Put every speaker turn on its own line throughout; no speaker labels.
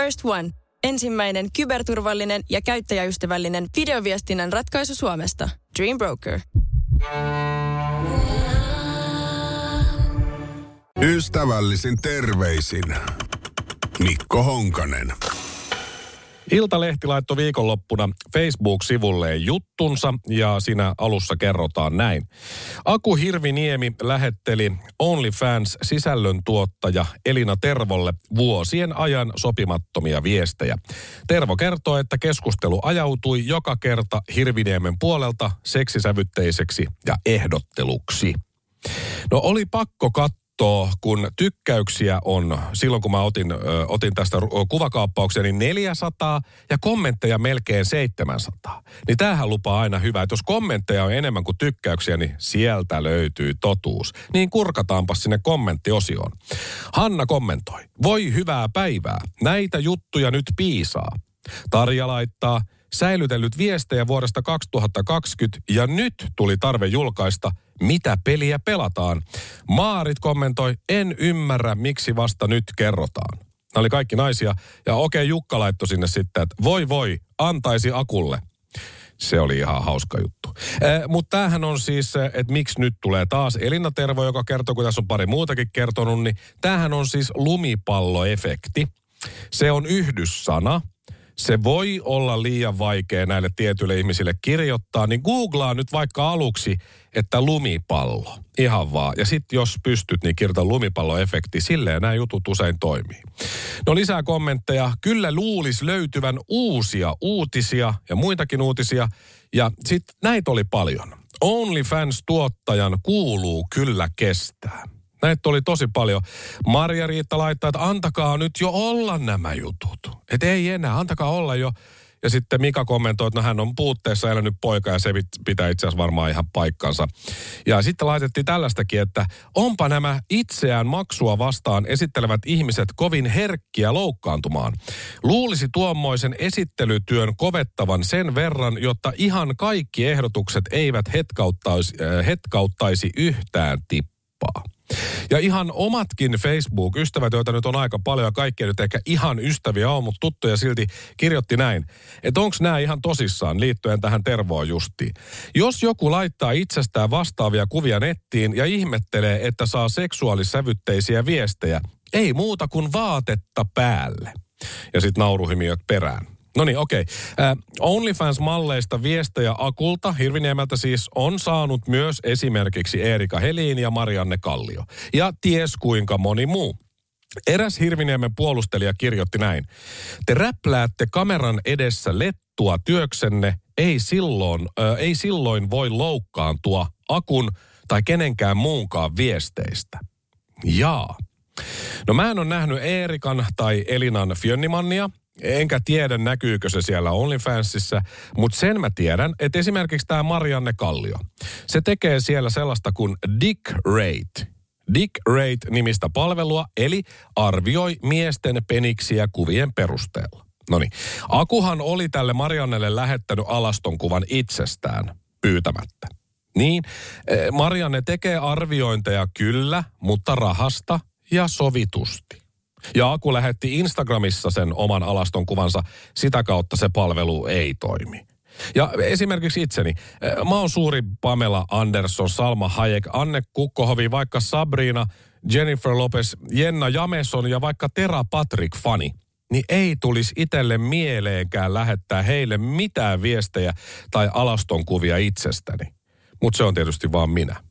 First One. Ensimmäinen kyberturvallinen ja käyttäjäystävällinen videoviestinnän ratkaisu Suomesta. Dream Broker.
Ystävällisin terveisin Mikko Honkanen.
Iltalehti laittoi viikonloppuna Facebook-sivulleen juttunsa ja siinä alussa kerrotaan näin. Aku Hirviniemi lähetteli OnlyFans sisällöntuottaja Elina Tervolle vuosien ajan sopimattomia viestejä. Tervo kertoo, että keskustelu ajautui joka kerta Hirviniemen puolelta seksisävytteiseksi ja ehdotteluksi. No oli pakko katsoa katsoa, kun tykkäyksiä on, silloin kun mä otin, ö, otin tästä kuvakaappauksia, niin 400 ja kommentteja melkein 700. Niin tämähän lupaa aina hyvää, että jos kommentteja on enemmän kuin tykkäyksiä, niin sieltä löytyy totuus. Niin kurkataanpa sinne kommenttiosioon. Hanna kommentoi. Voi hyvää päivää. Näitä juttuja nyt piisaa. Tarja laittaa säilytellyt viestejä vuodesta 2020 ja nyt tuli tarve julkaista – mitä peliä pelataan. Maarit kommentoi, en ymmärrä, miksi vasta nyt kerrotaan. Nämä oli kaikki naisia. Ja okei, Jukka laittoi sinne sitten, että voi voi, antaisi Akulle. Se oli ihan hauska juttu. Eh, Mutta tämähän on siis, että miksi nyt tulee taas Elina Tervo, joka kertoo, kun tässä on pari muutakin kertonut, niin tämähän on siis lumipalloefekti. Se on yhdyssana, se voi olla liian vaikea näille tietyille ihmisille kirjoittaa, niin googlaa nyt vaikka aluksi, että lumipallo. Ihan vaan. Ja sitten jos pystyt, niin kirjoita lumipalloefekti. Silleen nämä jutut usein toimii. No lisää kommentteja. Kyllä luulis löytyvän uusia uutisia ja muitakin uutisia. Ja sitten näitä oli paljon. OnlyFans-tuottajan kuuluu kyllä kestää. Näitä oli tosi paljon. Marja-Riitta laittaa, että antakaa nyt jo olla nämä jutut. Että ei enää, antakaa olla jo. Ja sitten Mika kommentoi, että no hän on puutteessa elänyt poika ja se pitää itse asiassa varmaan ihan paikkansa. Ja sitten laitettiin tällaistakin, että onpa nämä itseään maksua vastaan esittelevät ihmiset kovin herkkiä loukkaantumaan. Luulisi tuommoisen esittelytyön kovettavan sen verran, jotta ihan kaikki ehdotukset eivät hetkauttaisi, äh, hetkauttaisi yhtään tippaa. Ja ihan omatkin Facebook-ystävät, joita nyt on aika paljon ja kaikkia nyt ehkä ihan ystäviä on, mutta tuttuja silti kirjoitti näin, että onko nämä ihan tosissaan liittyen tähän Tervoon justiin. Jos joku laittaa itsestään vastaavia kuvia nettiin ja ihmettelee, että saa seksuaalisävytteisiä viestejä, ei muuta kuin vaatetta päälle. Ja sitten nauruhimiöt perään. No niin, okei. Okay. OnlyFans-malleista viestejä Akulta, Hirviniemeltä siis, on saanut myös esimerkiksi Erika Helin ja Marianne Kallio. Ja ties kuinka moni muu. Eräs Hirviniemen puolustelija kirjoitti näin. Te räpläätte kameran edessä lettua työksenne, ei silloin, äh, ei silloin voi loukkaantua Akun tai kenenkään muunkaan viesteistä. Jaa. No mä en ole nähnyt Eerikan tai Elinan Fjönnimannia, Enkä tiedä, näkyykö se siellä OnlyFansissa, mutta sen mä tiedän, että esimerkiksi tämä Marianne Kallio, se tekee siellä sellaista kuin Dick Rate. Dick Rate nimistä palvelua, eli arvioi miesten peniksiä kuvien perusteella. No niin, Akuhan oli tälle Mariannelle lähettänyt alaston kuvan itsestään pyytämättä. Niin, eh, Marianne tekee arviointeja kyllä, mutta rahasta ja sovitusti. Ja Aku lähetti Instagramissa sen oman alaston kuvansa, sitä kautta se palvelu ei toimi. Ja esimerkiksi itseni. Eh, mä oon suuri Pamela Anderson, Salma Hayek, Anne Kukkohovi, vaikka Sabrina, Jennifer Lopez, Jenna Jameson ja vaikka Tera Patrick fani niin ei tulisi itselle mieleenkään lähettää heille mitään viestejä tai alastonkuvia itsestäni. Mutta se on tietysti vaan minä.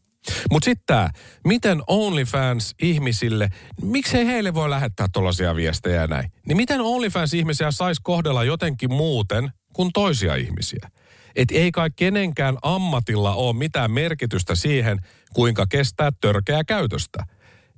Mutta sitten tämä, miten OnlyFans-ihmisille, miksei heille voi lähettää tuollaisia viestejä näin? Niin miten OnlyFans-ihmisiä saisi kohdella jotenkin muuten kuin toisia ihmisiä? Et ei kai kenenkään ammatilla ole mitään merkitystä siihen, kuinka kestää törkeää käytöstä.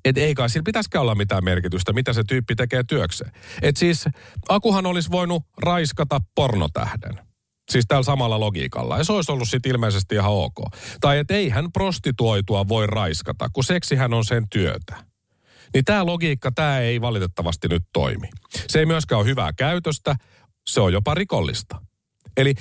Et ei kai sillä pitäisikään olla mitään merkitystä, mitä se tyyppi tekee työkseen. Et siis Akuhan olisi voinut raiskata pornotähden Siis tällä samalla logiikalla. Ja se olisi ollut sitten ilmeisesti ihan ok. Tai että eihän prostituoitua voi raiskata, kun seksihän on sen työtä. Niin tämä logiikka, tämä ei valitettavasti nyt toimi. Se ei myöskään ole hyvää käytöstä, se on jopa rikollista. Eli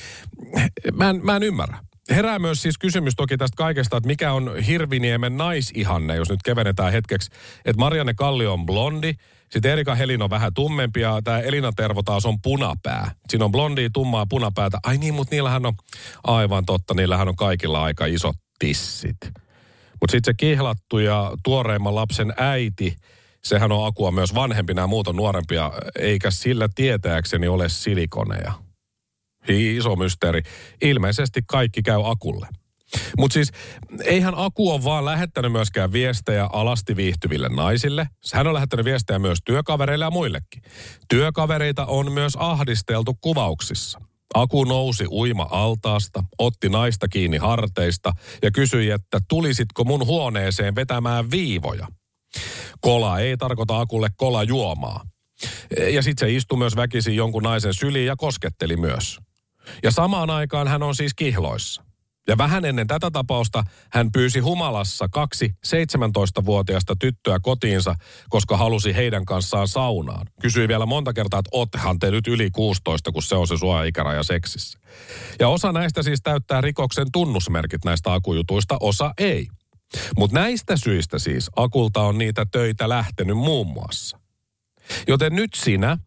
mä en, mä en ymmärrä. Herää myös siis kysymys toki tästä kaikesta, että mikä on Hirviniemen naisihanne, jos nyt kevenetään hetkeksi. Että Marianne Kallio on blondi, Sitten Erika Helin on vähän tummempi ja tämä Elina Tervo taas on punapää. Siinä on blondia, tummaa punapäätä. Ai niin, mutta niillähän on, aivan totta, niillähän on kaikilla aika isot tissit. Mutta sitten se kihlattu ja tuoreimman lapsen äiti, sehän on Akua myös vanhempi, nämä muut on nuorempia, eikä sillä tietääkseni ole silikoneja. Iso mysteeri. Ilmeisesti kaikki käy Akulle. Mutta siis eihän Aku ole vaan lähettänyt myöskään viestejä alasti viihtyville naisille. Hän on lähettänyt viestejä myös työkavereille ja muillekin. Työkavereita on myös ahdisteltu kuvauksissa. Aku nousi uima altaasta, otti naista kiinni harteista ja kysyi, että tulisitko mun huoneeseen vetämään viivoja. Kola ei tarkoita Akulle kola juomaa. Ja sitten se istui myös väkisin jonkun naisen syliin ja kosketteli myös. Ja samaan aikaan hän on siis kihloissa. Ja vähän ennen tätä tapausta hän pyysi humalassa kaksi 17-vuotiaista tyttöä kotiinsa, koska halusi heidän kanssaan saunaan. Kysyi vielä monta kertaa, että oottehan te nyt yli 16, kun se on se suoja-ikäraja seksissä. Ja osa näistä siis täyttää rikoksen tunnusmerkit näistä akujutuista, osa ei. Mutta näistä syistä siis Akulta on niitä töitä lähtenyt muun muassa. Joten nyt sinä,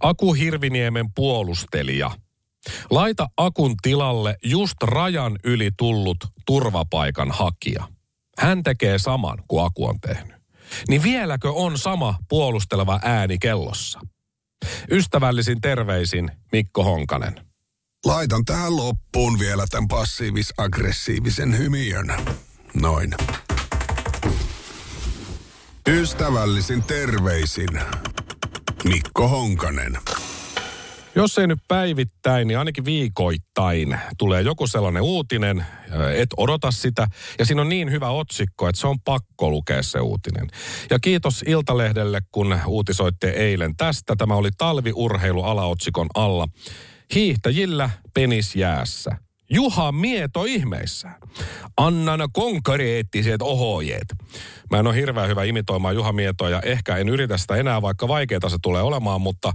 Aku Hirviniemen puolustelija – Laita akun tilalle just rajan yli tullut turvapaikan hakija. Hän tekee saman kuin aku on tehnyt. Niin vieläkö on sama puolusteleva ääni kellossa? Ystävällisin terveisin Mikko Honkanen.
Laitan tähän loppuun vielä tämän passiivis-aggressiivisen hymiön. Noin. Ystävällisin terveisin Mikko Honkanen.
Jos ei nyt päivittäin, niin ainakin viikoittain tulee joku sellainen uutinen, et odota sitä. Ja siinä on niin hyvä otsikko, että se on pakko lukea se uutinen. Ja kiitos Iltalehdelle, kun uutisoitte eilen tästä. Tämä oli talviurheilu alaotsikon alla. Hiihtäjillä penis jäässä. Juha Mieto ihmeissä. Annan konkreettiset ohojeet. Mä en ole hirveän hyvä imitoimaan Juha Mietoa ja ehkä en yritä sitä enää, vaikka vaikeaa se tulee olemaan, mutta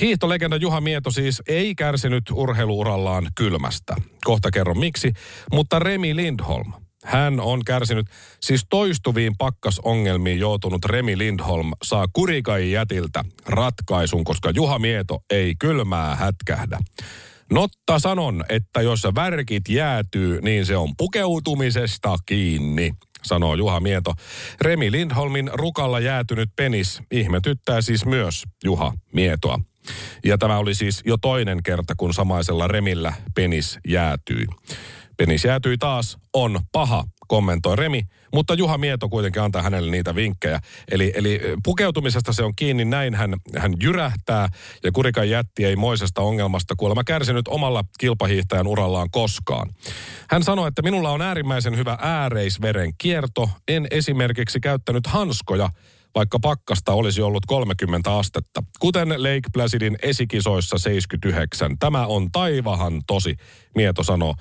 hiihtolegenda Juha Mieto siis ei kärsinyt urheiluurallaan kylmästä. Kohta kerron miksi, mutta Remi Lindholm – hän on kärsinyt, siis toistuviin pakkasongelmiin joutunut Remi Lindholm saa Kurikai jätiltä ratkaisun, koska Juha Mieto ei kylmää hätkähdä. Notta sanon, että jos värkit jäätyy, niin se on pukeutumisesta kiinni sanoo Juha Mieto. Remi Lindholmin rukalla jäätynyt penis ihmetyttää siis myös Juha Mietoa. Ja tämä oli siis jo toinen kerta, kun samaisella Remillä penis jäätyi. Penis jäätyi taas, on paha, kommentoi Remi, mutta Juha Mieto kuitenkin antaa hänelle niitä vinkkejä. Eli, eli pukeutumisesta se on kiinni, näin hän, hän jyrähtää ja Kurikan jätti ei moisesta ongelmasta kuulemma kärsinyt omalla kilpahiihtäjän urallaan koskaan. Hän sanoi, että minulla on äärimmäisen hyvä ääreisveren kierto. En esimerkiksi käyttänyt hanskoja, vaikka pakkasta olisi ollut 30 astetta. Kuten Lake Placidin esikisoissa 79. Tämä on taivahan tosi, Mieto sanoo.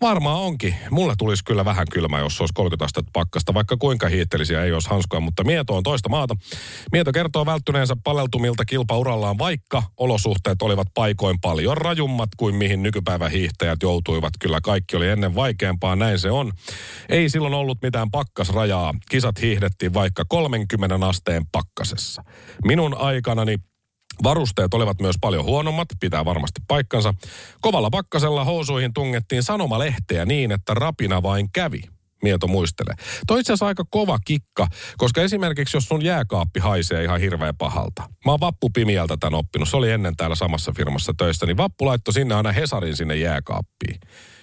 Varmaan onkin. Mulle tulisi kyllä vähän kylmä, jos olisi 30 astetta pakkasta, vaikka kuinka hiittelisiä ei olisi hanskoja, mutta Mieto on toista maata. Mieto kertoo välttyneensä paleltumilta kilpaurallaan, vaikka olosuhteet olivat paikoin paljon rajummat kuin mihin nykypäivän hiihtäjät joutuivat. Kyllä kaikki oli ennen vaikeampaa, näin se on. Ei silloin ollut mitään pakkasrajaa. Kisat hiihdettiin vaikka 30 asteen pakkasessa. Minun aikanani Varusteet olivat myös paljon huonommat, pitää varmasti paikkansa. Kovalla pakkasella housuihin tungettiin sanomalehteä niin, että rapina vain kävi. Mieto muistelee. Toi itse asiassa aika kova kikka, koska esimerkiksi jos sun jääkaappi haisee ihan hirveän pahalta. Mä oon Vappu Pimiältä tämän oppinut, se oli ennen täällä samassa firmassa töissä, niin Vappu laittoi sinne aina Hesarin sinne jääkaappiin.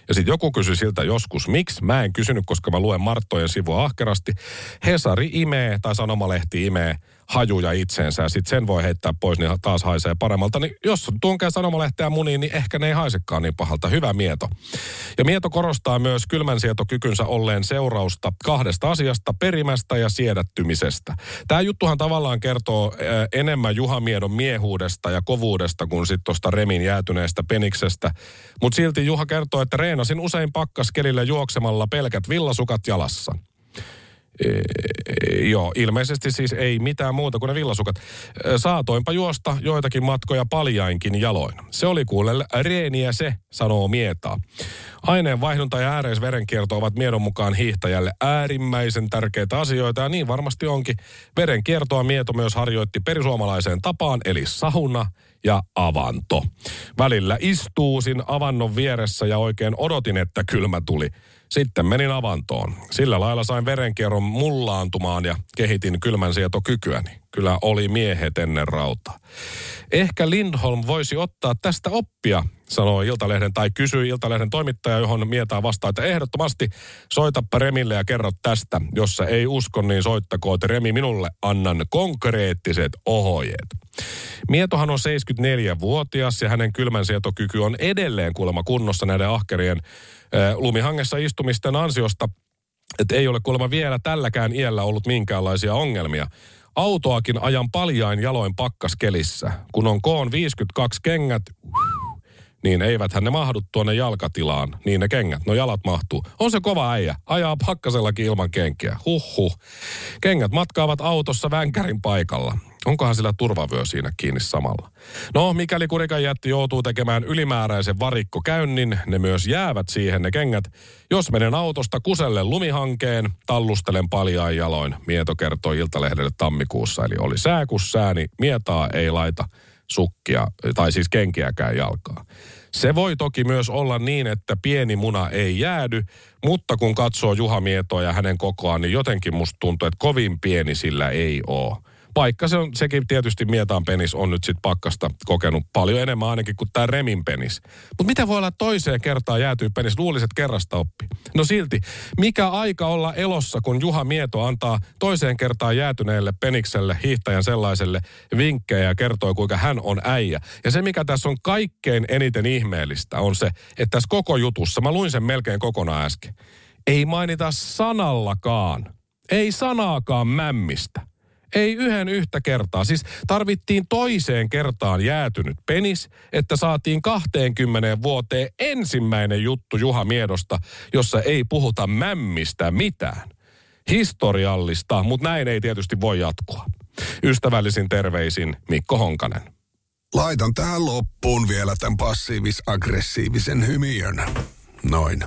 Ja sitten joku kysyi siltä joskus, miksi? Mä en kysynyt, koska mä luen Marttojen sivua ahkerasti. Hesari imee tai sanomalehti imee hajuja itseensä ja sitten sen voi heittää pois, niin taas haisee paremmalta. Niin jos tunkee sanomalehteä muniin, niin ehkä ne ei haisekaan niin pahalta. Hyvä mieto. Ja mieto korostaa myös kylmänsietokykynsä olleen seurausta kahdesta asiasta, perimästä ja siedättymisestä. Tämä juttuhan tavallaan kertoo enemmän Juha Miedon miehuudesta ja kovuudesta kuin sitten tuosta Remin jäätyneestä peniksestä. Mutta silti Juha kertoo, että reenasin usein pakkaskelillä juoksemalla pelkät villasukat jalassa. E, joo, ilmeisesti siis ei mitään muuta kuin ne villasukat. Saatoinpa juosta joitakin matkoja paljainkin jaloin. Se oli kuulelle reeniä se, sanoo Mietaa. Aineenvaihdunta ja ääreisverenkierto ovat miedon mukaan hiihtäjälle äärimmäisen tärkeitä asioita ja niin varmasti onkin. Verenkiertoa mieto myös harjoitti perisuomalaiseen tapaan eli sauna ja avanto. Välillä istuusin avannon vieressä ja oikein odotin, että kylmä tuli. Sitten menin avantoon. Sillä lailla sain verenkierron mullaantumaan ja kehitin kylmän sietokykyäni. Kyllä oli miehet ennen rautaa. Ehkä Lindholm voisi ottaa tästä oppia, sanoi Iltalehden tai kysyi Iltalehden toimittaja, johon mietää vastaan, että ehdottomasti soitappa Remille ja kerro tästä. Jos sä ei usko, niin soittakoon, että Remi minulle annan konkreettiset ohjeet. Mietohan on 74-vuotias ja hänen kylmänsietokyky on edelleen kuulemma kunnossa näiden ahkerien lumihangessa istumisten ansiosta, että ei ole kuulemma vielä tälläkään iällä ollut minkäänlaisia ongelmia. Autoakin ajan paljain jaloin pakkaskelissä. Kun on koon 52 kengät, niin eiväthän ne mahdu tuonne jalkatilaan, niin ne kengät, no jalat mahtuu. On se kova äijä, ajaa pakkasellakin ilman kenkiä, huhhuh. Kengät matkaavat autossa vänkärin paikalla. Onkohan sillä turvavyö siinä kiinni samalla? No, mikäli kurikan jätti joutuu tekemään ylimääräisen varikkokäynnin, ne myös jäävät siihen ne kengät. Jos menen autosta kuselle lumihankeen, tallustelen paljain jaloin, Mieto kertoi Iltalehdelle tammikuussa. Eli oli sääkussääni, Mietaa ei laita sukkia, tai siis kenkiäkään jalkaa. Se voi toki myös olla niin, että pieni muna ei jäädy, mutta kun katsoo Juha Mietoa ja hänen kokoaan, niin jotenkin musta tuntuu, että kovin pieni sillä ei ole vaikka se on, sekin tietysti Mietaan penis on nyt sitten pakkasta kokenut paljon enemmän ainakin kuin tämä Remin penis. Mutta mitä voi olla toiseen kertaan jäätyy penis? Luuliset kerrasta oppi. No silti, mikä aika olla elossa, kun Juha Mieto antaa toiseen kertaan jäätyneelle penikselle, hiihtäjän sellaiselle vinkkejä ja kertoo, kuinka hän on äijä. Ja se, mikä tässä on kaikkein eniten ihmeellistä, on se, että tässä koko jutussa, mä luin sen melkein kokonaan äsken, ei mainita sanallakaan, ei sanaakaan mämmistä. Ei yhden yhtä kertaa. Siis tarvittiin toiseen kertaan jäätynyt penis, että saatiin 20 vuoteen ensimmäinen juttu Juha Miedosta, jossa ei puhuta mämmistä mitään. Historiallista, mutta näin ei tietysti voi jatkua. Ystävällisin terveisin Mikko Honkanen.
Laitan tähän loppuun vielä tämän passiivis-aggressiivisen hymiön. Noin.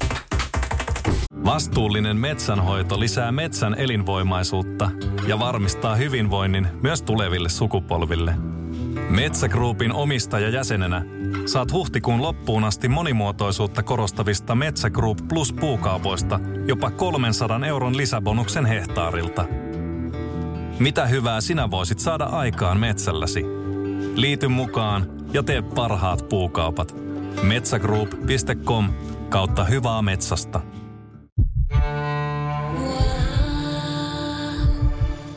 Vastuullinen metsänhoito lisää metsän elinvoimaisuutta ja varmistaa hyvinvoinnin myös tuleville sukupolville. Metsägruupin omistaja-jäsenenä saat huhtikuun loppuun asti monimuotoisuutta korostavista Metsä Group Plus puukaupoista jopa 300 euron lisäbonuksen hehtaarilta. Mitä hyvää sinä voisit saada aikaan metsälläsi? Liity mukaan ja tee parhaat puukaupat. Metsägroup.com kautta hyvää metsästä.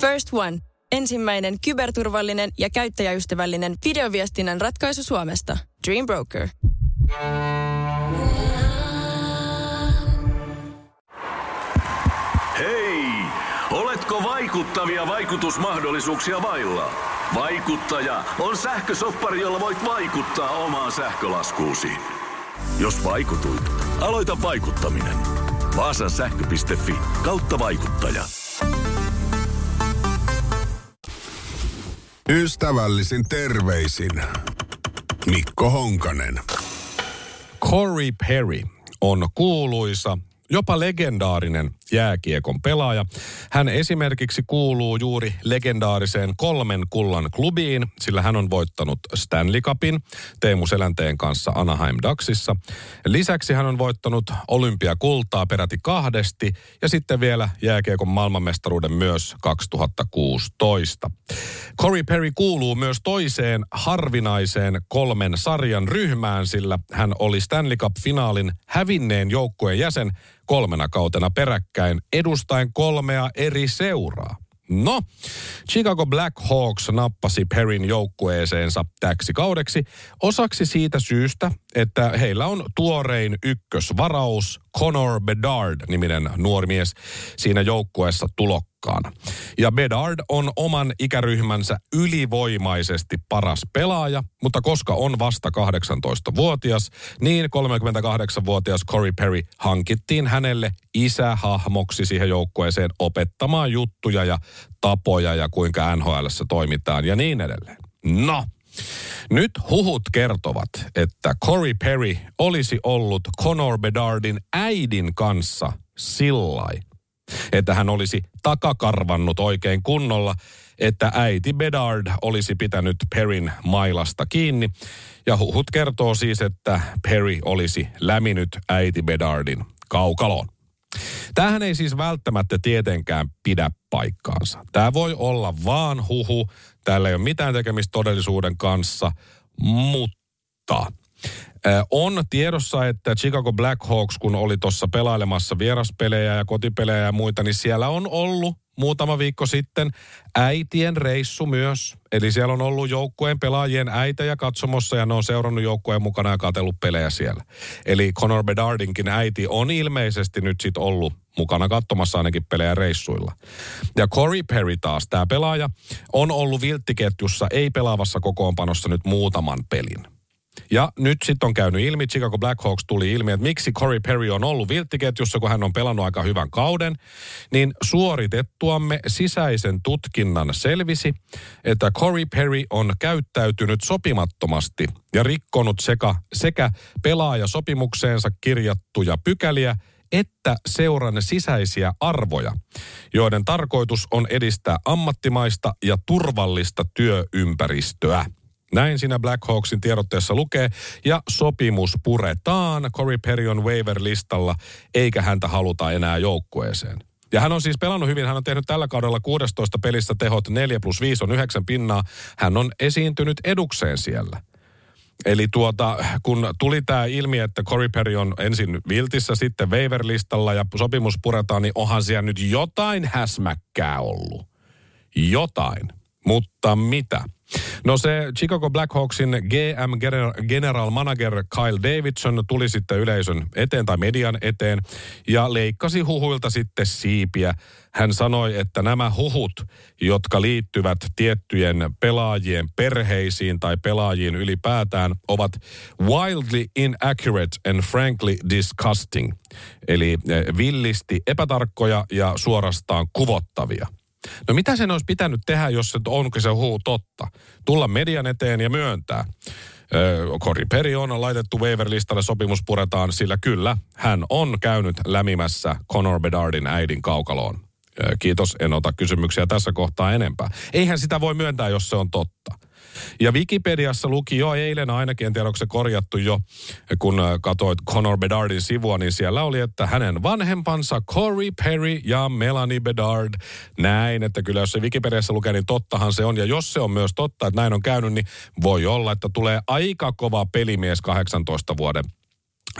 First One. Ensimmäinen kyberturvallinen ja käyttäjäystävällinen videoviestinnän ratkaisu Suomesta. Dream Broker.
Hei! Oletko vaikuttavia vaikutusmahdollisuuksia vailla? Vaikuttaja on sähkösoppari, jolla voit vaikuttaa omaan sähkölaskuusi. Jos vaikutuit, aloita vaikuttaminen. Vaasan sähkö.fi kautta vaikuttaja.
Ystävällisin terveisin Mikko Honkanen.
Corey Perry on kuuluisa jopa legendaarinen jääkiekon pelaaja. Hän esimerkiksi kuuluu juuri legendaariseen kolmen kullan klubiin, sillä hän on voittanut Stanley Cupin Teemu Selänteen kanssa Anaheim Ducksissa. Lisäksi hän on voittanut olympiakultaa peräti kahdesti ja sitten vielä jääkiekon maailmanmestaruuden myös 2016. Corey Perry kuuluu myös toiseen harvinaiseen kolmen sarjan ryhmään, sillä hän oli Stanley Cup-finaalin hävinneen joukkueen jäsen kolmena kautena peräkkäin edustaen kolmea eri seuraa. No, Chicago Black Hawks nappasi Perrin joukkueeseensa täksi kaudeksi osaksi siitä syystä, että heillä on tuorein ykkösvaraus Connor Bedard-niminen nuori mies siinä joukkueessa tulokkaana. Ja Bedard on oman ikäryhmänsä ylivoimaisesti paras pelaaja, mutta koska on vasta 18-vuotias, niin 38-vuotias Corey Perry hankittiin hänelle isähahmoksi siihen joukkueeseen opettamaan juttuja ja tapoja ja kuinka NHLssä toimitaan ja niin edelleen. No, Nyt huhut kertovat, että Corey Perry olisi ollut Conor Bedardin äidin kanssa sillai, että hän olisi takakarvannut oikein kunnolla, että äiti Bedard olisi pitänyt Perrin mailasta kiinni. Ja huhut kertoo siis, että Perry olisi läminyt äiti Bedardin kaukaloon. Tämähän ei siis välttämättä tietenkään pidä paikkaansa. Tämä voi olla vaan huhu, täällä ei ole mitään tekemistä todellisuuden kanssa, mutta on tiedossa, että Chicago Blackhawks, kun oli tuossa pelailemassa vieraspelejä ja kotipelejä ja muita, niin siellä on ollut muutama viikko sitten äitien reissu myös. Eli siellä on ollut joukkueen pelaajien äitejä katsomossa ja ne on seurannut joukkueen mukana ja katsellut pelejä siellä. Eli Conor Bedardinkin äiti on ilmeisesti nyt sitten ollut mukana katsomassa ainakin pelejä reissuilla. Ja Corey Perry taas, tämä pelaaja, on ollut vilttiketjussa ei pelaavassa kokoonpanossa nyt muutaman pelin. Ja nyt sitten on käynyt ilmi, Chicago Blackhawks tuli ilmi, että miksi Corey Perry on ollut vilttiketjussa, kun hän on pelannut aika hyvän kauden, niin suoritettuamme sisäisen tutkinnan selvisi, että Corey Perry on käyttäytynyt sopimattomasti ja rikkonut sekä, sekä pelaajasopimukseensa kirjattuja pykäliä että seuran sisäisiä arvoja, joiden tarkoitus on edistää ammattimaista ja turvallista työympäristöä. Näin siinä Blackhawksin tiedotteessa lukee, ja sopimus puretaan. Corey Perry on waiver-listalla, eikä häntä haluta enää joukkueeseen. Ja hän on siis pelannut hyvin. Hän on tehnyt tällä kaudella 16 pelissä tehot 4 plus 5 on 9 pinnaa. Hän on esiintynyt edukseen siellä. Eli tuota, kun tuli tämä ilmi, että Corey Perry on ensin viltissä, sitten waiver-listalla ja sopimus puretaan, niin onhan siellä nyt jotain häsmäkkää ollut. Jotain. Mutta mitä? No se Chicago Blackhawksin GM General Manager Kyle Davidson tuli sitten yleisön eteen tai median eteen ja leikkasi huhuilta sitten siipiä. Hän sanoi, että nämä huhut, jotka liittyvät tiettyjen pelaajien perheisiin tai pelaajiin ylipäätään, ovat wildly inaccurate and frankly disgusting. Eli eh, villisti epätarkkoja ja suorastaan kuvottavia. No mitä sen olisi pitänyt tehdä, jos se onko se huu totta? Tulla median eteen ja myöntää. Kori Peri on laitettu waiver-listalle, sopimus puretaan, sillä kyllä, hän on käynyt lämimässä Conor Bedardin äidin kaukaloon. Kiitos, en ota kysymyksiä tässä kohtaa enempää. Eihän sitä voi myöntää, jos se on totta. Ja Wikipediassa luki jo eilen ainakin, en tiedä onko se korjattu jo, kun äh, katsoit Conor Bedardin sivua, niin siellä oli, että hänen vanhempansa Corey Perry ja Melanie Bedard. Näin, että kyllä jos se Wikipediassa lukee, niin tottahan se on. Ja jos se on myös totta, että näin on käynyt, niin voi olla, että tulee aika kova pelimies 18 vuoden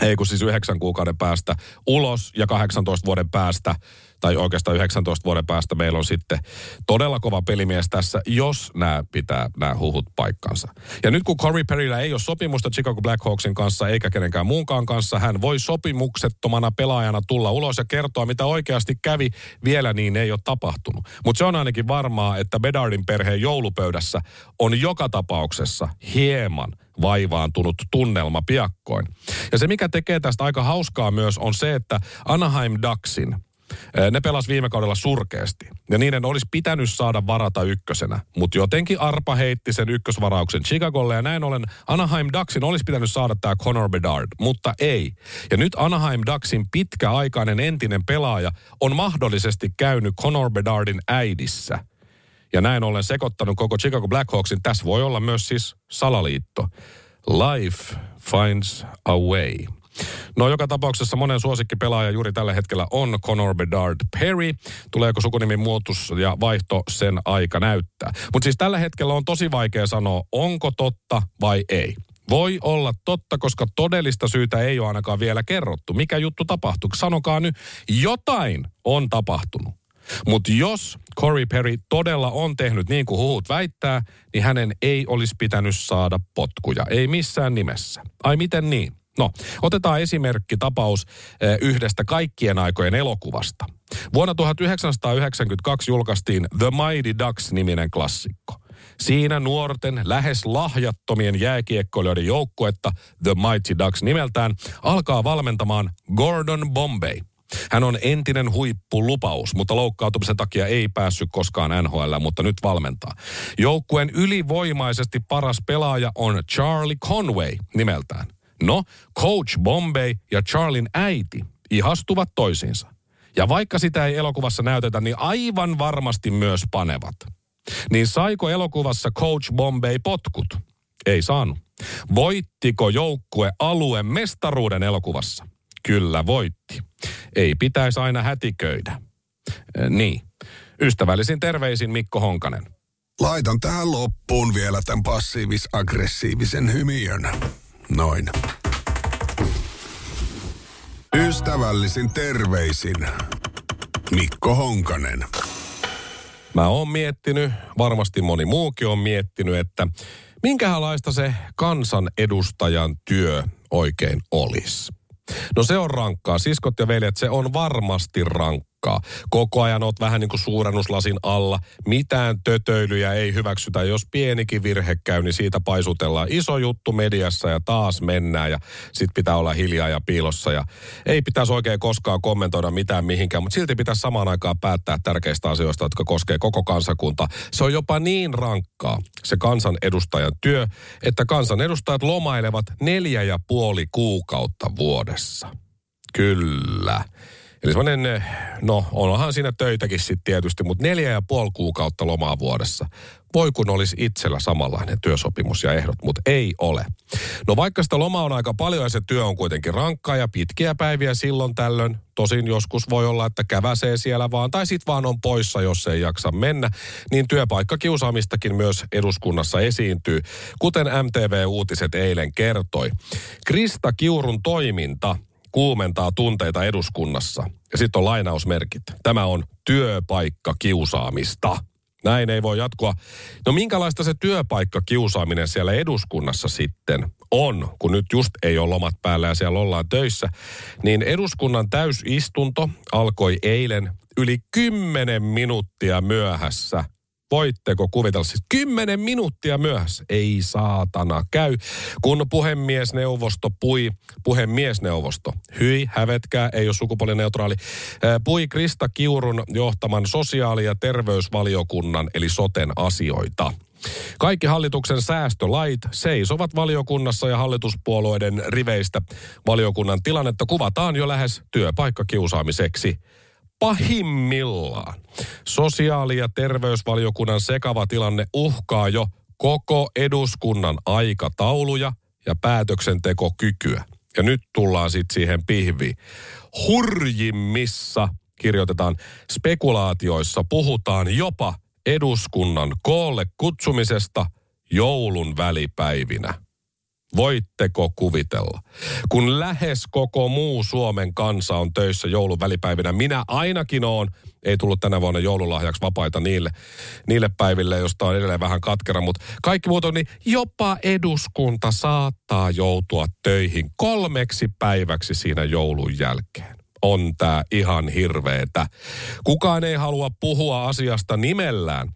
ei kun siis 9 kuukauden päästä ulos ja 18 vuoden päästä tai oikeastaan 19 vuoden päästä meillä on sitten todella kova pelimies tässä, jos nämä pitää nämä huhut paikkansa. Ja nyt kun Corey Perryllä ei ole sopimusta Chicago Blackhawksin kanssa eikä kenenkään muunkaan kanssa, hän voi sopimuksettomana pelaajana tulla ulos ja kertoa, mitä oikeasti kävi. Vielä niin ei ole tapahtunut. Mutta se on ainakin varmaa, että Bedardin perheen joulupöydässä on joka tapauksessa hieman vaivaantunut tunnelma piakkoin. Ja se, mikä tekee tästä aika hauskaa myös, on se, että Anaheim Ducksin – ne pelas viime kaudella surkeasti. Ja niiden olisi pitänyt saada varata ykkösenä. Mutta jotenkin Arpa heitti sen ykkösvarauksen Chicagolle. Ja näin ollen Anaheim Ducksin olisi pitänyt saada tämä Conor Bedard. Mutta ei. Ja nyt Anaheim Ducksin pitkäaikainen entinen pelaaja on mahdollisesti käynyt Conor Bedardin äidissä. Ja näin ollen sekoittanut koko Chicago Blackhawksin. Tässä voi olla myös siis salaliitto. Life finds a way. No joka tapauksessa monen suosikkipelaaja juuri tällä hetkellä on Conor Bedard Perry. Tuleeko sukunimin muutos ja vaihto sen aika näyttää. Mutta siis tällä hetkellä on tosi vaikea sanoa, onko totta vai ei. Voi olla totta, koska todellista syytä ei ole ainakaan vielä kerrottu. Mikä juttu tapahtuu? Sanokaa nyt, jotain on tapahtunut. Mutta jos Corey Perry todella on tehnyt niin kuin huhut väittää, niin hänen ei olisi pitänyt saada potkuja. Ei missään nimessä. Ai miten niin? No, otetaan esimerkki tapaus eh, yhdestä kaikkien aikojen elokuvasta. Vuonna 1992 julkaistiin The Mighty Ducks-niminen klassikko. Siinä nuorten, lähes lahjattomien jääkiekkoilijoiden joukkuetta, The Mighty Ducks nimeltään, alkaa valmentamaan Gordon Bombay. Hän on entinen huippulupaus, mutta loukkaantumisen takia ei päässyt koskaan NHL, mutta nyt valmentaa. Joukkueen ylivoimaisesti paras pelaaja on Charlie Conway nimeltään. No, Coach Bombay ja Charlin äiti ihastuvat toisiinsa. Ja vaikka sitä ei elokuvassa näytetä, niin aivan varmasti myös panevat. Niin saiko elokuvassa Coach Bombay potkut? Ei saanut. Voittiko joukkue alueen mestaruuden elokuvassa? Kyllä voitti. Ei pitäisi aina hätiköidä. Niin. Ystävällisin terveisin Mikko Honkanen.
Laitan tähän loppuun vielä tämän passiivis-aggressiivisen hymiön. Noin. Ystävällisin terveisin Mikko Honkanen.
Mä oon miettinyt, varmasti moni muukin on miettinyt, että minkälaista se kansanedustajan työ oikein olisi. No se on rankkaa. Siskot ja veljet, se on varmasti rankkaa. Koko ajan oot vähän niin kuin suurennuslasin alla. Mitään tötöilyjä ei hyväksytä. Jos pienikin virhe käy, niin siitä paisutellaan. Iso juttu mediassa ja taas mennään ja sit pitää olla hiljaa ja piilossa. Ja ei pitäisi oikein koskaan kommentoida mitään mihinkään, mutta silti pitäisi samaan aikaan päättää tärkeistä asioista, jotka koskee koko kansakuntaa. Se on jopa niin rankkaa, se kansanedustajan työ, että kansanedustajat lomailevat neljä ja puoli kuukautta vuodessa. Kyllä. Eli semmoinen, eh, no onhan siinä töitäkin sitten tietysti, mutta neljä ja puoli kuukautta lomaa vuodessa. Voi kun olisi itsellä samanlainen työsopimus ja ehdot, mutta ei ole. No vaikka sitä lomaa on aika paljon ja se työ on kuitenkin rankkaa ja pitkiä päiviä silloin tällöin, tosin joskus voi olla, että käväsee siellä vaan tai sit vaan on poissa, jos ei jaksa mennä, niin työpaikkakiusaamistakin myös eduskunnassa esiintyy, kuten MTV Uutiset eilen kertoi. Krista Kiurun toiminta – kuumentaa tunteita eduskunnassa. Ja sitten on lainausmerkit. Tämä on työpaikka kiusaamista. Näin ei voi jatkua. No minkälaista se työpaikka kiusaaminen siellä eduskunnassa sitten on, kun nyt just ei ole lomat päällä ja siellä ollaan töissä, niin eduskunnan täysistunto alkoi eilen yli 10 minuuttia myöhässä – Voitteko kuvitella siis kymmenen minuuttia myöhässä? Ei saatana käy. Kun puhemiesneuvosto pui, puhemiesneuvosto, hyi, hävetkää, ei ole sukupuolineutraali, pui Krista Kiurun johtaman sosiaali- ja terveysvaliokunnan eli soten asioita. Kaikki hallituksen säästölait seisovat valiokunnassa ja hallituspuolueiden riveistä valiokunnan tilannetta kuvataan jo lähes työpaikkakiusaamiseksi pahimmillaan sosiaali- ja terveysvaliokunnan sekava tilanne uhkaa jo koko eduskunnan aikatauluja ja päätöksentekokykyä. Ja nyt tullaan sitten siihen pihviin. Hurjimmissa, kirjoitetaan, spekulaatioissa puhutaan jopa eduskunnan koolle kutsumisesta joulun välipäivinä. Voitteko kuvitella? Kun lähes koko muu Suomen kansa on töissä joulun välipäivinä, minä ainakin oon, ei tullut tänä vuonna joululahjaksi vapaita niille, niille päiville, josta on edelleen vähän katkera, mutta kaikki muut on niin, jopa eduskunta saattaa joutua töihin kolmeksi päiväksi siinä joulun jälkeen on tämä ihan hirveetä. Kukaan ei halua puhua asiasta nimellään,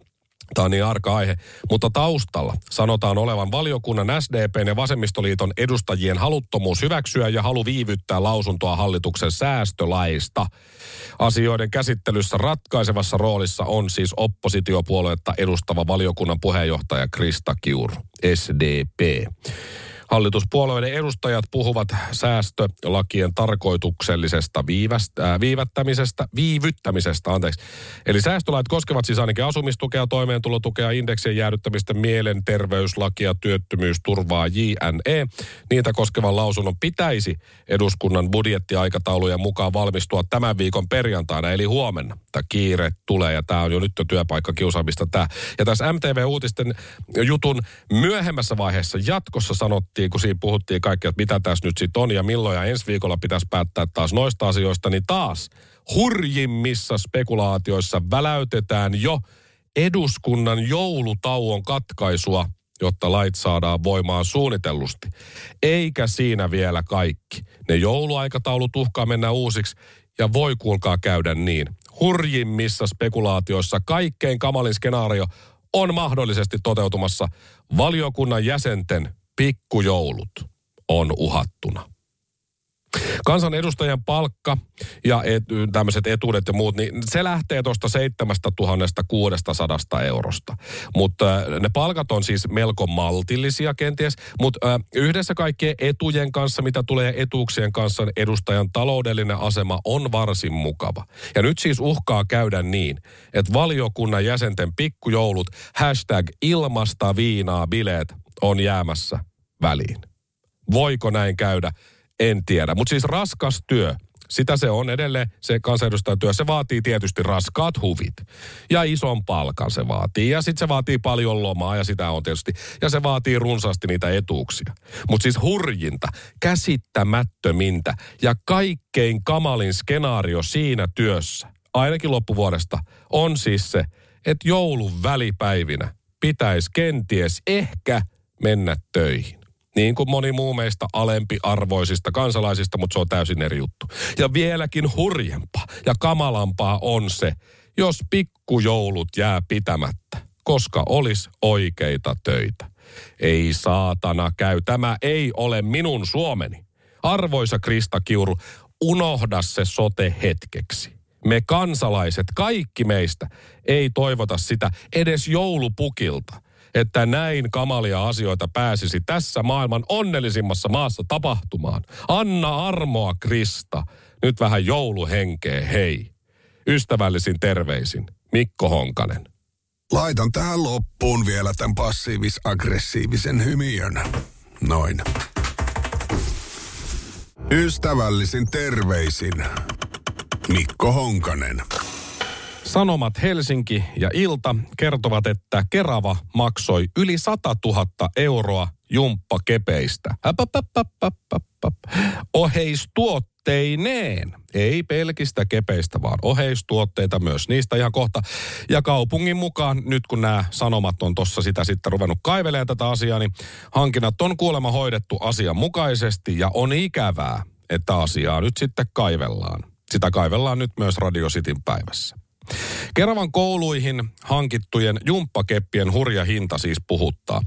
Tämä on niin arka aihe, mutta taustalla sanotaan olevan valiokunnan SDP ja vasemmistoliiton edustajien haluttomuus hyväksyä ja halu viivyttää lausuntoa hallituksen säästölaista. Asioiden käsittelyssä ratkaisevassa roolissa on siis oppositiopuoluetta edustava valiokunnan puheenjohtaja Krista Kiuru, SDP. Hallituspuolueiden edustajat puhuvat säästölakien tarkoituksellisesta viivästä, äh, viivättämisestä, viivyttämisestä, anteeksi. Eli säästölait koskevat siis ainakin asumistukea, toimeentulotukea, indeksien jäädyttämistä, mielenterveyslakia, työttömyysturvaa, JNE. Niitä koskevan lausunnon pitäisi eduskunnan budjettiaikataulujen mukaan valmistua tämän viikon perjantaina, eli huomenna. Tämä kiire tulee ja tämä on jo nyt jo työpaikka kiusaamista tämä. Ja tässä MTV-uutisten jutun myöhemmässä vaiheessa jatkossa sanottiin, puhuttiin, kun siinä puhuttiin kaikki, että mitä tässä nyt sitten on ja milloin ja ensi viikolla pitäisi päättää taas noista asioista, niin taas hurjimmissa spekulaatioissa väläytetään jo eduskunnan joulutauon katkaisua, jotta lait saadaan voimaan suunnitellusti. Eikä siinä vielä kaikki. Ne jouluaikataulut uhkaa mennä uusiksi ja voi kuulkaa käydä niin. Hurjimmissa spekulaatioissa kaikkein kamalin skenaario on mahdollisesti toteutumassa valiokunnan jäsenten pikkujoulut on uhattuna. Kansanedustajan palkka ja et, tämmöiset etuudet ja muut, niin se lähtee tuosta 7600 eurosta. Mutta äh, ne palkat on siis melko maltillisia kenties, mutta äh, yhdessä kaikkien etujen kanssa, mitä tulee etuuksien kanssa, niin edustajan taloudellinen asema on varsin mukava. Ja nyt siis uhkaa käydä niin, että valiokunnan jäsenten pikkujoulut, hashtag ilmasta viinaa bileet on jäämässä väliin. Voiko näin käydä? En tiedä. Mutta siis raskas työ, sitä se on edelleen, se kansanedustajan työ. Se vaatii tietysti raskaat huvit. Ja ison palkan se vaatii. Ja sitten se vaatii paljon lomaa ja sitä on tietysti. Ja se vaatii runsaasti niitä etuuksia. Mutta siis hurjinta, käsittämättömintä ja kaikkein kamalin skenaario siinä työssä, ainakin loppuvuodesta, on siis se, että joulun välipäivinä pitäisi kenties ehkä mennä töihin. Niin kuin moni muu meistä alempiarvoisista kansalaisista, mutta se on täysin eri juttu. Ja vieläkin hurjempaa ja kamalampaa on se, jos pikkujoulut jää pitämättä, koska olisi oikeita töitä. Ei saatana käy, tämä ei ole minun Suomeni. Arvoisa Krista Kiuru, unohda se sote hetkeksi. Me kansalaiset, kaikki meistä, ei toivota sitä edes joulupukilta – että näin kamalia asioita pääsisi tässä maailman onnellisimmassa maassa tapahtumaan. Anna armoa, Krista. Nyt vähän jouluhenkeä, hei. Ystävällisin terveisin, Mikko Honkanen.
Laitan tähän loppuun vielä tämän passiivis-aggressiivisen hymiön. Noin. Ystävällisin terveisin, Mikko Honkanen.
Sanomat Helsinki ja Ilta kertovat, että Kerava maksoi yli 100 000 euroa jumppakepeistä. Oheistuotteineen. Ei pelkistä kepeistä, vaan oheistuotteita myös. Niistä ihan kohta. Ja kaupungin mukaan, nyt kun nämä sanomat on tuossa sitä sitten ruvennut kaivelemaan tätä asiaa, niin hankinnat on kuulemma hoidettu asianmukaisesti ja on ikävää, että asiaa nyt sitten kaivellaan. Sitä kaivellaan nyt myös Radio Cityn päivässä. Keravan kouluihin hankittujen jumppakeppien hurja hinta siis puhuttaa.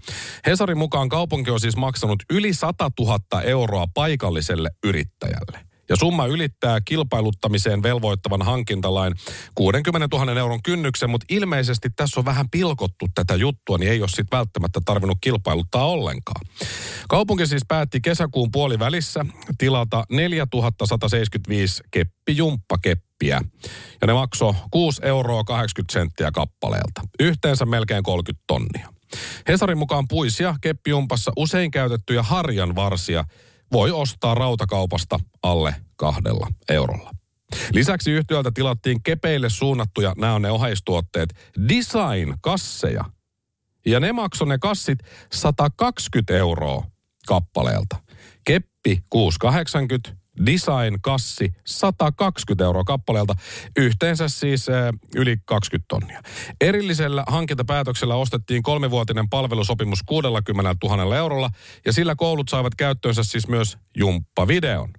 Hesarin mukaan kaupunki on siis maksanut yli 100 000 euroa paikalliselle yrittäjälle. Ja summa ylittää kilpailuttamiseen velvoittavan hankintalain 60 000 euron kynnyksen, mutta ilmeisesti tässä on vähän pilkottu tätä juttua, niin ei ole sitten välttämättä tarvinnut kilpailuttaa ollenkaan. Kaupunki siis päätti kesäkuun puolivälissä tilata 4175 keppijumppakeppiä. Ja ne maksoi 6 euroa 80 senttiä kappaleelta. Yhteensä melkein 30 tonnia. Hesarin mukaan puisia keppijumpassa usein käytettyjä harjan varsia voi ostaa rautakaupasta alle kahdella eurolla. Lisäksi yhtiöltä tilattiin kepeille suunnattuja, nämä on ne oheistuotteet, design-kasseja. Ja ne maksoi ne kassit 120 euroa kappaleelta. Keppi 680, design-kassi 120 euroa kappaleelta, yhteensä siis äh, yli 20 tonnia. Erillisellä hankintapäätöksellä ostettiin kolmivuotinen palvelusopimus 60 000 eurolla ja sillä koulut saivat käyttöönsä siis myös jumppavideon.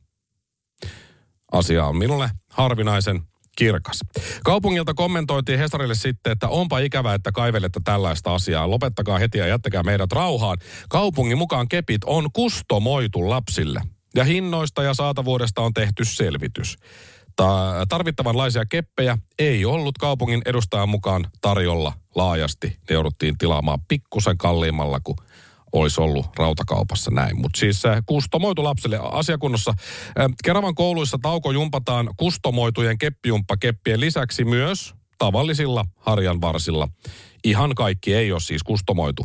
Asia on minulle harvinaisen kirkas. Kaupungilta kommentoitiin Hesarille sitten, että onpa ikävää, että kaivelette tällaista asiaa. Lopettakaa heti ja jättäkää meidät rauhaan. Kaupungin mukaan kepit on kustomoitu lapsille. Ja hinnoista ja saatavuudesta on tehty selvitys. Ta- tarvittavanlaisia keppejä ei ollut kaupungin edustajan mukaan tarjolla laajasti. Ne jouduttiin tilaamaan pikkusen kalliimmalla kuin olisi ollut rautakaupassa näin. Mutta siis äh, kustomoitu lapselle asiakunnossa. Äh, Keravan kouluissa tauko jumpataan kustomoitujen keppijumppakeppien lisäksi myös tavallisilla harjanvarsilla. Ihan kaikki ei ole siis kustomoitu.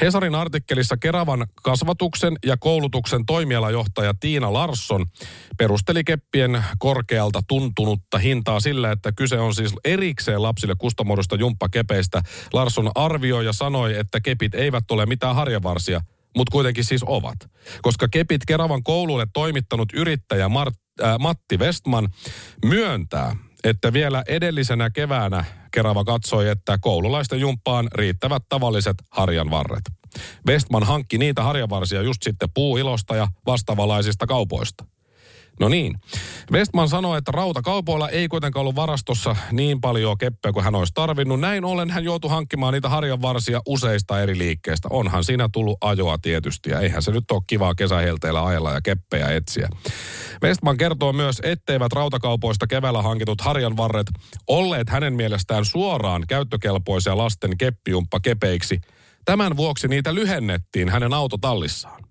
Hesarin artikkelissa Keravan kasvatuksen ja koulutuksen toimialajohtaja Tiina Larsson perusteli keppien korkealta tuntunutta hintaa sillä, että kyse on siis erikseen lapsille kustomoidusta jumppakepeistä. Larsson arvioi ja sanoi, että kepit eivät ole mitään harjavarsia, mutta kuitenkin siis ovat. Koska kepit Keravan koululle toimittanut yrittäjä Mart- äh, Matti Westman myöntää, että vielä edellisenä keväänä Kerava katsoi, että koululaisten jumppaan riittävät tavalliset harjanvarret. Westman hankki niitä harjanvarsia just sitten puuilosta ja vastavalaisista kaupoista. No niin. Westman sanoi, että rautakaupoilla ei kuitenkaan ollut varastossa niin paljon keppejä kuin hän olisi tarvinnut. Näin ollen hän joutui hankkimaan niitä harjanvarsia useista eri liikkeistä. Onhan siinä tullut ajoa tietysti ja eihän se nyt ole kivaa kesähelteillä ajella ja keppejä etsiä. Westman kertoo myös, etteivät rautakaupoista keväällä hankitut harjanvarret olleet hänen mielestään suoraan käyttökelpoisia lasten keppijumppa kepeiksi. Tämän vuoksi niitä lyhennettiin hänen autotallissaan.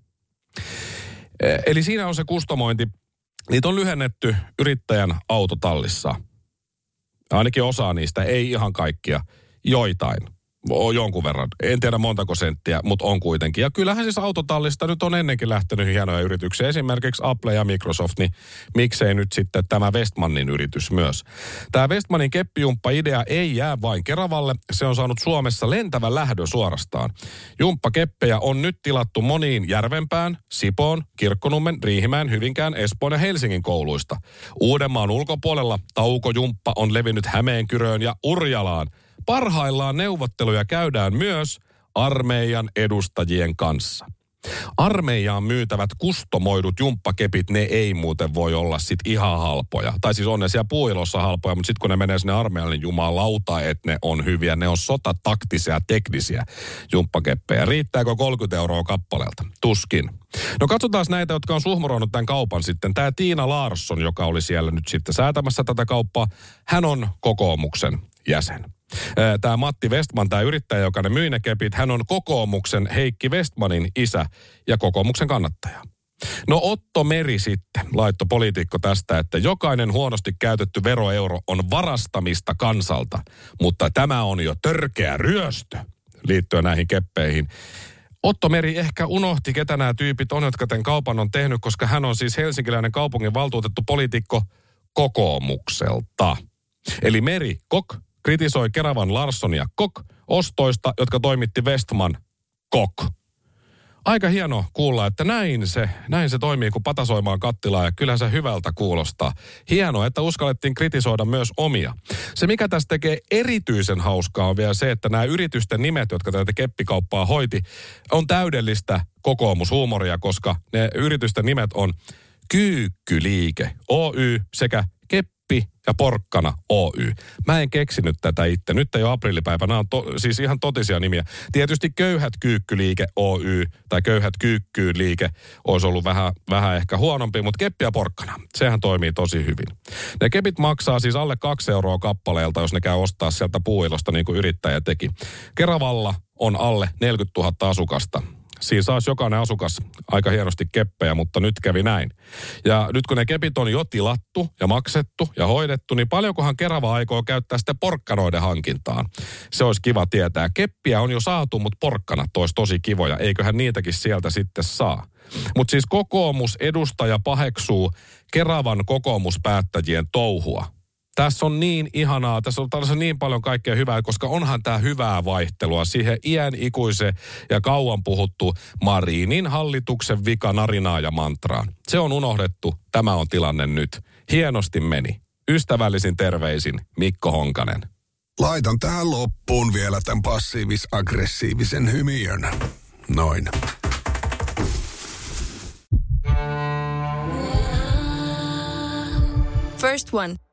E, eli siinä on se kustomointi Niitä on lyhennetty yrittäjän autotallissa. Ainakin osa niistä, ei ihan kaikkia, joitain on jonkun verran. En tiedä montako senttiä, mutta on kuitenkin. Ja kyllähän siis autotallista nyt on ennenkin lähtenyt hienoja yrityksiä. Esimerkiksi Apple ja Microsoft, niin miksei nyt sitten tämä Westmanin yritys myös. Tämä Westmanin keppijumppa-idea ei jää vain Keravalle. Se on saanut Suomessa lentävän lähdön suorastaan. Jumppakeppejä on nyt tilattu moniin Järvenpään, Sipoon, Kirkkonummen, Riihimäen, Hyvinkään, Espoon ja Helsingin kouluista. Uudenmaan ulkopuolella taukojumppa on levinnyt Hämeenkyröön ja Urjalaan – Parhaillaan neuvotteluja käydään myös armeijan edustajien kanssa. Armeijaan myytävät kustomoidut jumppakepit, ne ei muuten voi olla sit ihan halpoja. Tai siis on ne siellä puuilossa halpoja, mutta sitten kun ne menee sinne armeijalle, niin jumalauta, että ne on hyviä. Ne on sotataktisia, teknisiä jumppakeppejä. Riittääkö 30 euroa kappaleelta? Tuskin. No katsotaan näitä, jotka on suhmuroinut tämän kaupan sitten. Tämä Tiina Larsson, joka oli siellä nyt sitten säätämässä tätä kauppaa, hän on kokoomuksen jäsen. Tämä Matti Westman, tämä yrittäjä, joka ne myi ne kepit, hän on kokoomuksen Heikki Westmanin isä ja kokoomuksen kannattaja. No Otto Meri sitten laitto poliitikko tästä, että jokainen huonosti käytetty veroeuro on varastamista kansalta, mutta tämä on jo törkeä ryöstö liittyen näihin keppeihin. Otto Meri ehkä unohti, ketä nämä tyypit on, jotka tämän kaupan on tehnyt, koska hän on siis helsinkiläinen kaupungin valtuutettu poliitikko kokoomukselta. Eli Meri Kok kritisoi Keravan Larssonia Kok ostoista, jotka toimitti Westman Kok. Aika hieno kuulla, että näin se, näin se toimii, kun patasoimaan kattilaa ja kyllä se hyvältä kuulostaa. Hienoa, että uskallettiin kritisoida myös omia. Se, mikä tässä tekee erityisen hauskaa, on vielä se, että nämä yritysten nimet, jotka tätä keppikauppaa hoiti, on täydellistä kokoomushuumoria, koska ne yritysten nimet on Kyykkyliike Oy sekä Keppi ja Porkkana Oy. Mä en keksinyt tätä itse. Nyt ei ole aprillipäivä. Nämä on to, siis ihan totisia nimiä. Tietysti Köyhät Kyykkyliike Oy tai Köyhät Kyykkyliike olisi ollut vähän, vähän ehkä huonompi, mutta Keppi ja Porkkana, sehän toimii tosi hyvin. Ne kepit maksaa siis alle kaksi euroa kappaleelta, jos ne käy ostaa sieltä puuilosta niin kuin yrittäjä teki. Keravalla on alle 40 000 asukasta. Siinä saisi jokainen asukas aika hienosti keppejä, mutta nyt kävi näin. Ja nyt kun ne kepit on jo tilattu ja maksettu ja hoidettu, niin paljonkohan Kerava aikoo käyttää sitten porkkanoiden hankintaan? Se olisi kiva tietää. Keppiä on jo saatu, mutta porkkana olisi tosi kivoja. Eiköhän niitäkin sieltä sitten saa. Mutta siis kokoomus edustaja paheksuu Keravan kokoomuspäättäjien touhua tässä on niin ihanaa, tässä on tällaisen niin paljon kaikkea hyvää, koska onhan tämä hyvää vaihtelua siihen iän ikuise ja kauan puhuttu Marinin hallituksen vika narinaa ja mantraan. Se on unohdettu, tämä on tilanne nyt. Hienosti meni. Ystävällisin terveisin Mikko Honkanen.
Laitan tähän loppuun vielä tämän passiivis-aggressiivisen hymiön. Noin.
First One